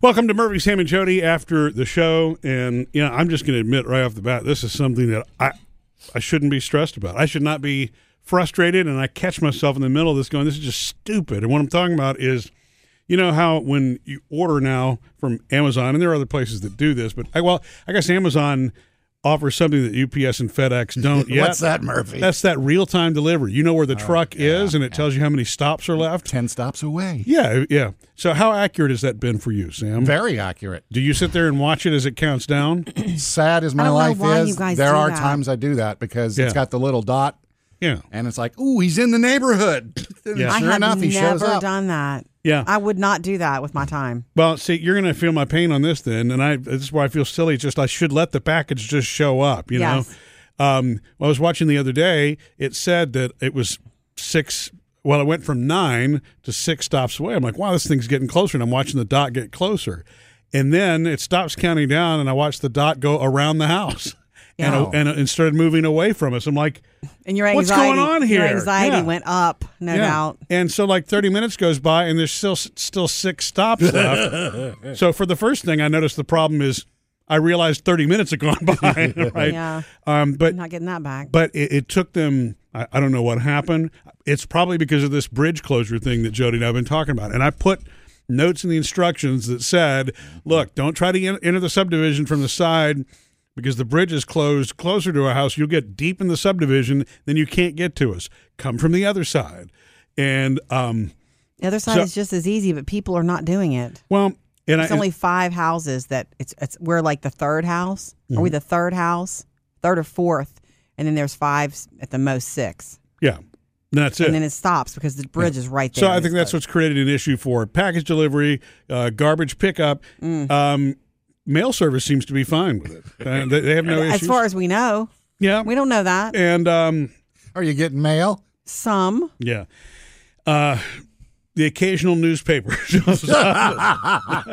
Welcome to Murphy, Sam, and Jody after the show. And, you know, I'm just going to admit right off the bat, this is something that I, I shouldn't be stressed about. I should not be frustrated. And I catch myself in the middle of this going, this is just stupid. And what I'm talking about is, you know, how when you order now from Amazon, and there are other places that do this, but I, well, I guess Amazon offers something that UPS and FedEx don't yet. What's that, Murphy? That's that real time delivery. You know where the oh, truck is, and it tells you how many stops are left. 10 stops away. Yeah, yeah. So, how accurate has that been for you, Sam? Very accurate. Do you sit there and watch it as it counts down? Sad as my life is, there are that. times I do that because Yeah. it's got the little dot Yeah, and it's like, ooh, he's in the neighborhood. And Yeah. I have enough, he shows never up. done that. Yeah. I would not do that with my time. well, see, you're going to feel my pain on this then, and I. This is why I feel silly. It's just I should let the package just show up. You Yes. know, um, I was watching the other day. It said that it was six. Well, it went from nine to six stops away. I'm like, wow, this thing's getting closer, and I'm watching the dot get closer, and then it stops counting down, and I watch the dot go around the house. And, Yeah. and, and started moving away from us. I'm like, And your What's going on Your here? anxiety Yeah. went up, no doubt. And so like 30 minutes goes by and there's still still six stops left. so for the first thing I noticed the problem is I realized 30 minutes had gone by, right? Yeah. Um but I'm not getting that back. but it, it took them I, I don't know what happened. It's probably because of this bridge closure thing that Jody and I've been talking about. And I put notes in the instructions that said, "Look, don't try to enter the subdivision from the side because the bridge is closed closer to our house. You'll get deep in the subdivision, then you can't get to us. Come from the other side." And um, the other side so- is just as easy, but people are not doing it. well, and It's only five houses that it's it's we're like the third house. Are Mm-hmm. we the third house? Third or fourth? And then there's five at the most six. yeah, that's it. And then it stops because the bridge is right there. So I think that's what's created an issue for package delivery, uh, garbage pickup. Mm. Um, mail service seems to be fine with it. Uh, they, they have no issues. as far as we know. yeah, We don't know that. and um, Are you getting mail? Some. yeah, uh, the occasional newspaper shows up,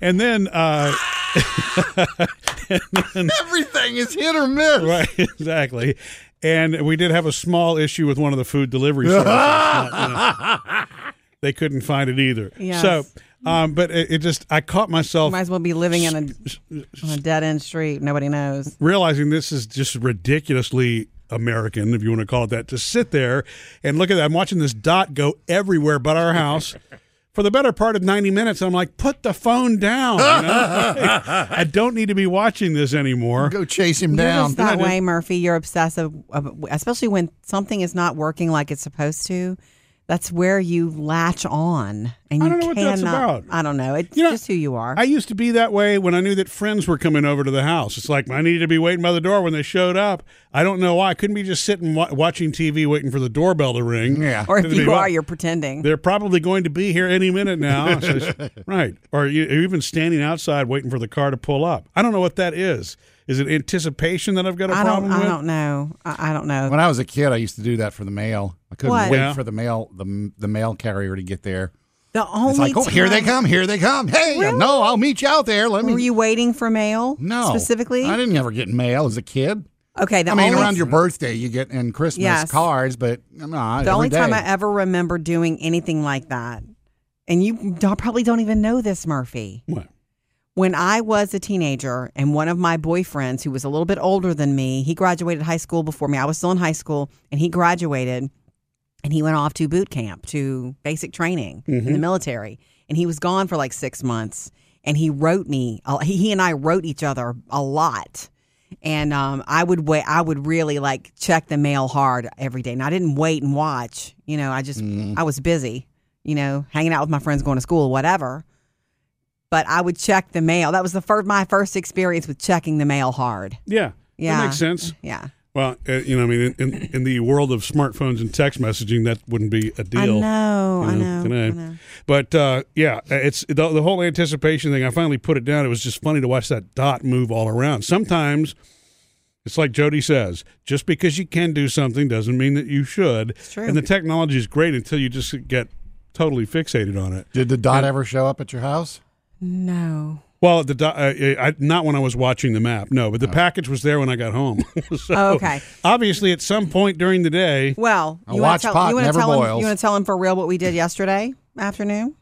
and then uh, Everything is hit or miss. right, exactly. And we did have a small issue with one of the food delivery services. Not, you know, they couldn't find it either. Yes. So, um, but it, it just I caught myself Might as well be living in a, on a dead end street. Nobody knows. realizing this is just ridiculously American, if you want to call it that, to sit there and look at that. I'm watching this dot go everywhere but our house for the better part of 90 minutes. I'm like, put the phone down. You know? I don't need to be watching this anymore. Go chase him You're down. just that way, Murphy. You're obsessive, especially when something is not working like it's supposed to. That's where you latch on, and I you don't know what cannot. that's about. I don't know. It's You know, just who you are. I used to be that way when I knew that friends were coming over to the house. It's like I needed to be waiting by the door when they showed up. I don't know why. I couldn't be just sitting wa- watching TV waiting for the doorbell to ring. Yeah. or if It'd be, you well, are, you're pretending. They're probably going to be here any minute now. So right. Or you, or even standing outside waiting for the car to pull up. I don't know what that is. Is it anticipation that I've got a I don't. problem I don't know. I, I don't know. When I was a kid, I used to do that for the mail. I couldn't What? wait Yeah. for the mail the the mail carrier to get there. the only It's like, oh, here they come, here they come. Hey, no, I'll meet you out there. Let me. Were you waiting for mail? no, specifically. I didn't ever get mail as a kid. Okay, the I mean, only, around your birthday, you get in Christmas Yes. cards, but no, the only time I ever remember doing anything like that, and you don't- probably don't even know this, Murphy. What? When I was a teenager and one of my boyfriends who was a little bit older than me, he graduated high school before me. I was still in high school and he graduated and he went off to boot camp to basic training in the military. And he was gone for like six months and he wrote me, he, and I wrote each other a lot. And um, I would wait. I would really like check the mail hard every day. And I didn't wait and watch. You know, I just I was busy. You know, hanging out with my friends, going to school, whatever but I would check the mail. That was the first my first experience with checking the mail hard. Yeah. Yeah, That makes sense. Yeah, Well, uh, you know, I mean, in, in, in the world of smartphones and text messaging, that wouldn't be a deal. I know, you I know. I know. But uh, yeah, it's the, the whole anticipation thing. I finally put it down. It was just funny to watch that dot move all around. Sometimes it's like Jody says, just because you can do something doesn't mean that you should. true. And the technology is great until you just get totally fixated on it. Did the dot ever show up at your house? No. Well, the do- uh, I, not when I was watching the map, no, but the package was there when I got home. so Oh, okay. Obviously, at some point during the day, Well, A you wanna watch tell, pot you wanna never tell him, boils. You want to tell him for real what we did yesterday afternoon?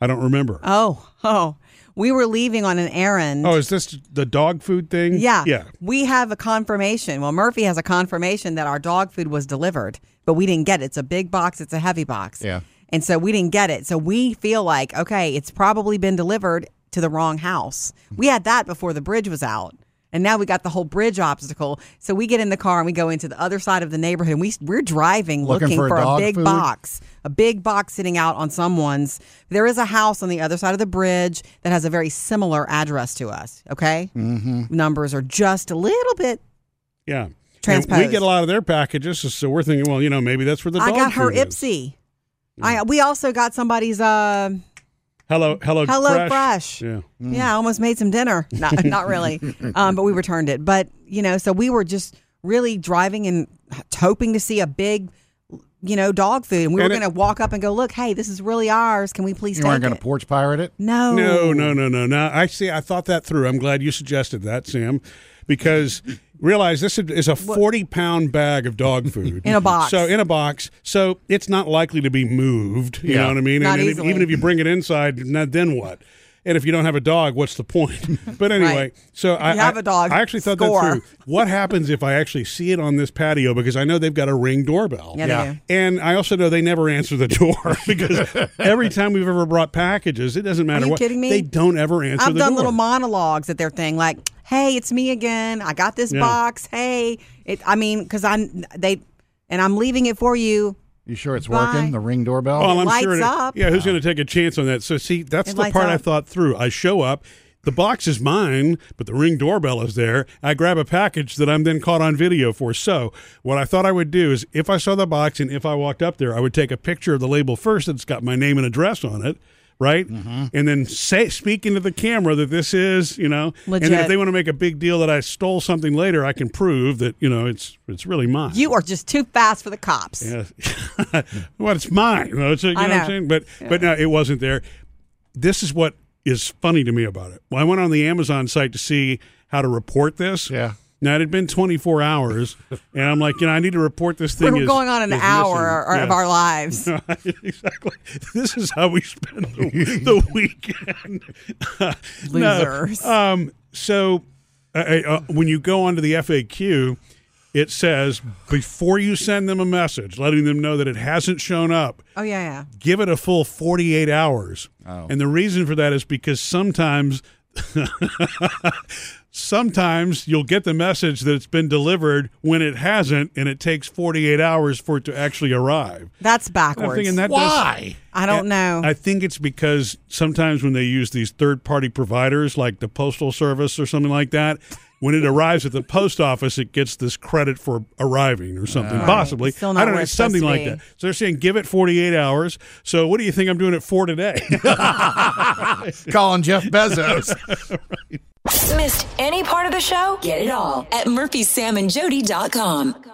I don't remember. Oh, oh. We were leaving on an errand. oh, is this the dog food thing? Yeah. Yeah. We have a confirmation. Well, Murphy has a confirmation that our dog food was delivered, but we didn't get it. It's a big box, it's a heavy box. Yeah. And so we didn't get it. So we feel like, okay, it's probably been delivered to the wrong house. We had that before the bridge was out. And now we got the whole bridge obstacle. So we get in the car and we go into the other side of the neighborhood. And we, we're driving Looking looking, for a for, a, dog big food? box, a big box sitting out on someone's. There is a house on the other side of the bridge that has a very similar address to us. Okay. Mm-hmm. Numbers are just a little bit Yeah. And we get a lot of their packages, so we're thinking, well, you know, maybe that's where the I got her Ipsy. is. Ipsy. I we also got somebody's uh Hello, hello, Hello Fresh. Fresh. Yeah. yeah, I almost made some dinner. Not not really. Um but we returned it. But, you know, so we were just really driving and hoping to see a big you know, dog food. And we And were going to walk up and go, "Look, hey, this is really ours. Can we please You take weren't going to porch pirate it? no. No, no, no, no, no. I see. I thought that through. I'm glad you suggested that, Sam, because realize this is a 40 pound bag of dog food In a box. So in a box, so it's not likely to be moved. You Yeah. know what I mean? Not and then easily. even if you bring it inside, now then what? And if you don't have a dog, what's the point? But anyway, Right. so I you have I- a dog, I actually thought score. that through. What happens if I actually see it on this patio because I know they've got a ring doorbell. Yeah, Yeah. they do. And I also know they never answer the door because every time we've ever brought packages, it doesn't matter Are you what. kidding me? They don't ever answer I've the done door. little monologues at their thing, like, "Hey, it's me again. I got this Yeah. box. Hey, it. I mean, because I'm they, and I'm leaving it for you. You sure it's Bye. working? The ring doorbell? Well, I'm lights sure. it- up. Yeah, who's going to take a chance on that? So see, that's It the lights part I thought through. I show up. The box is mine, but the ring doorbell is there. I grab a package that I'm then caught on video for. So, what I thought I would do is if I saw the box and if I walked up there, I would take a picture of the label first that's got my name and address on it, right? Mm-hmm. And then say speak into the camera that this is, you know, and if they want to make a big deal that I stole something later, I can prove that, you know, it's it's really mine. You are just too fast for the cops. Yeah. well, it's mine. You know, it's, you know I what I'm know. saying? But but no, it wasn't there. This is what is funny to me about it. Well, I went on the Amazon site to see how to report this. Yeah. Now it had been 24 hours, and I'm like, you know, I need to report this thing. We're is- going on an is hour missing. of our lives. exactly. This is how we spend the, the weekend. No, Losers. um, so uh, uh, when you go onto the FAQ, it says before you send them a message, letting them know that it hasn't shown up, Oh yeah, yeah. give it a full 48 hours. Oh. And the reason for that is because sometimes sometimes you'll get the message that it's been delivered when it hasn't and it takes 48 hours for it to actually arrive. That's I'm backwards. thinking that Why? I don't know. I think it's because sometimes when they use these third party providers like the Postal Service or something like that, when it arrives at the post office, it gets this credit for arriving or something, ah. possibly. Still not I don't know, it's something like that. So they're saying give it 48 hours. So what do you think I'm doing it for today? Calling Jeff Bezos. Missed any part of the show? Get it all at murphysamandjody.com.